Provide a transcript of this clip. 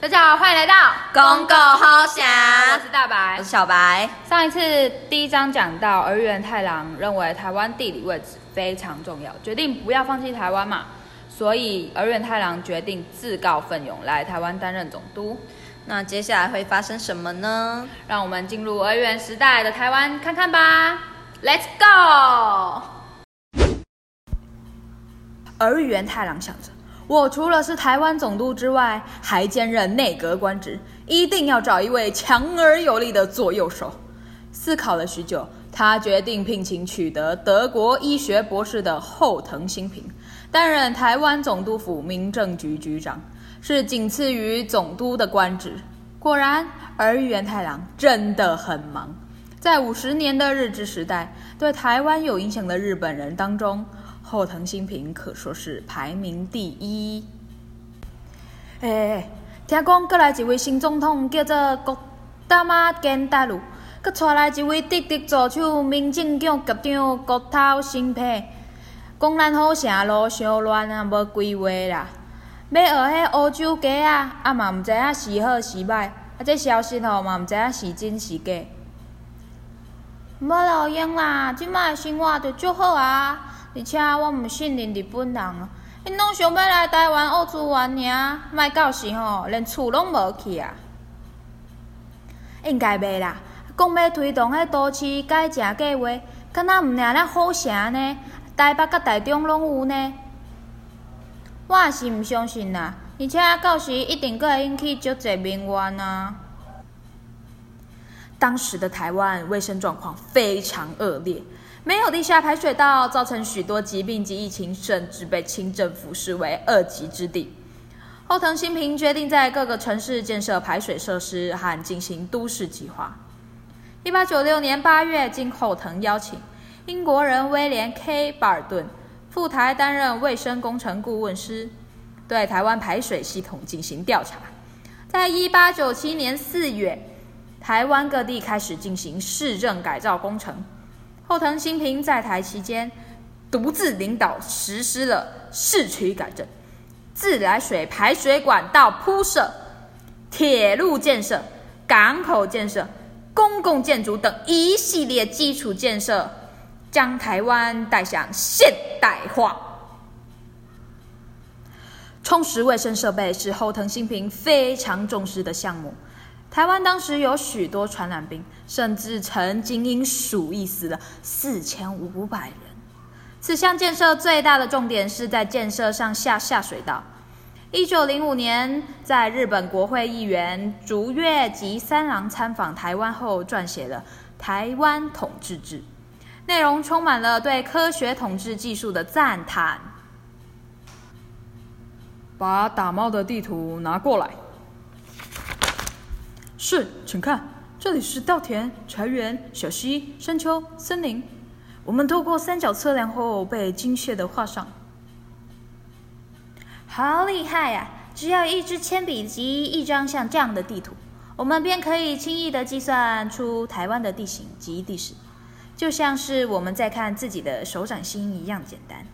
大家好，欢迎来到公狗好我，是大白我是。小白。上一次第一章讲到，儿园太郎认为台湾地理位置非常重要，决定不要放弃台湾嘛，所以儿元太郎决定自告奋勇来台湾担任总督。那接下来会发生什么呢？让我们进入儿园时代的台湾看看吧，Let's go！儿园太郎想着，我除了是台湾总督之外，还兼任内阁官职，一定要找一位强而有力的左右手。思考了许久，他决定聘请取得德国医学博士的后藤新平担任台湾总督府民政局局长，是仅次于总督的官职。果然，儿元太郎真的很忙。在五十年的日治时代，对台湾有影响的日本人当中，后藤新平可说是排名第一。诶、听讲过来一位新总统叫做国大马健大陆，佮带来一位直直助手民政局局长国头新平，讲咱好城路伤乱啊，无规划啦。要学迄欧洲鸡啊，啊嘛毋知影是好是歹，啊这消息吼嘛毋知影是真是假。无路用啦，即摆的生活着足好啊，而且我毋信任日本人啊，因拢想要来台湾学资源尔，莫到时吼连厝拢无去啊。应该袂啦，讲要推动迄都市改正计划，敢若毋领了好城呢，台北甲台中拢有呢。我也是毋相信啦，而且到时一定阁会引起足侪民怨啊。当时的台湾卫生状况非常恶劣，没有地下排水道，造成许多疾病及疫情，甚至被清政府视为二级之地。后藤新平决定在各个城市建设排水设施和进行都市计划。一八九六年八月，经后藤邀请，英国人威廉 ·K. 巴尔顿赴台担任卫生工程顾问师，对台湾排水系统进行调查。在一八九七年四月，台湾各地开始进行市政改造工程。后藤新平在台期间，独自领导实施了市区改正、自来水排水管道铺设、铁路建设、港口建设、公共建筑等一系列基础建设，将台湾带向现代化。充实卫生设备是后藤新平非常重视的项目。台湾当时有许多传染病，甚至曾经因鼠疫死了四千五百人。此项建设最大的重点是在建设上下下水道。一九零五年，在日本国会议员竹月及三郎参访台湾后，撰写了《台湾统治志》，内容充满了对科学统治技术的赞叹。把打猫的地图拿过来。是，请看，这里是稻田、茶园、小溪、山丘、森林。我们透过三角测量后，被精确的画上。好厉害呀、只要一支铅笔及一张像这样的地图，我们便可以轻易的计算出台湾的地形及地势，就像是我们在看自己的手掌心一样简单。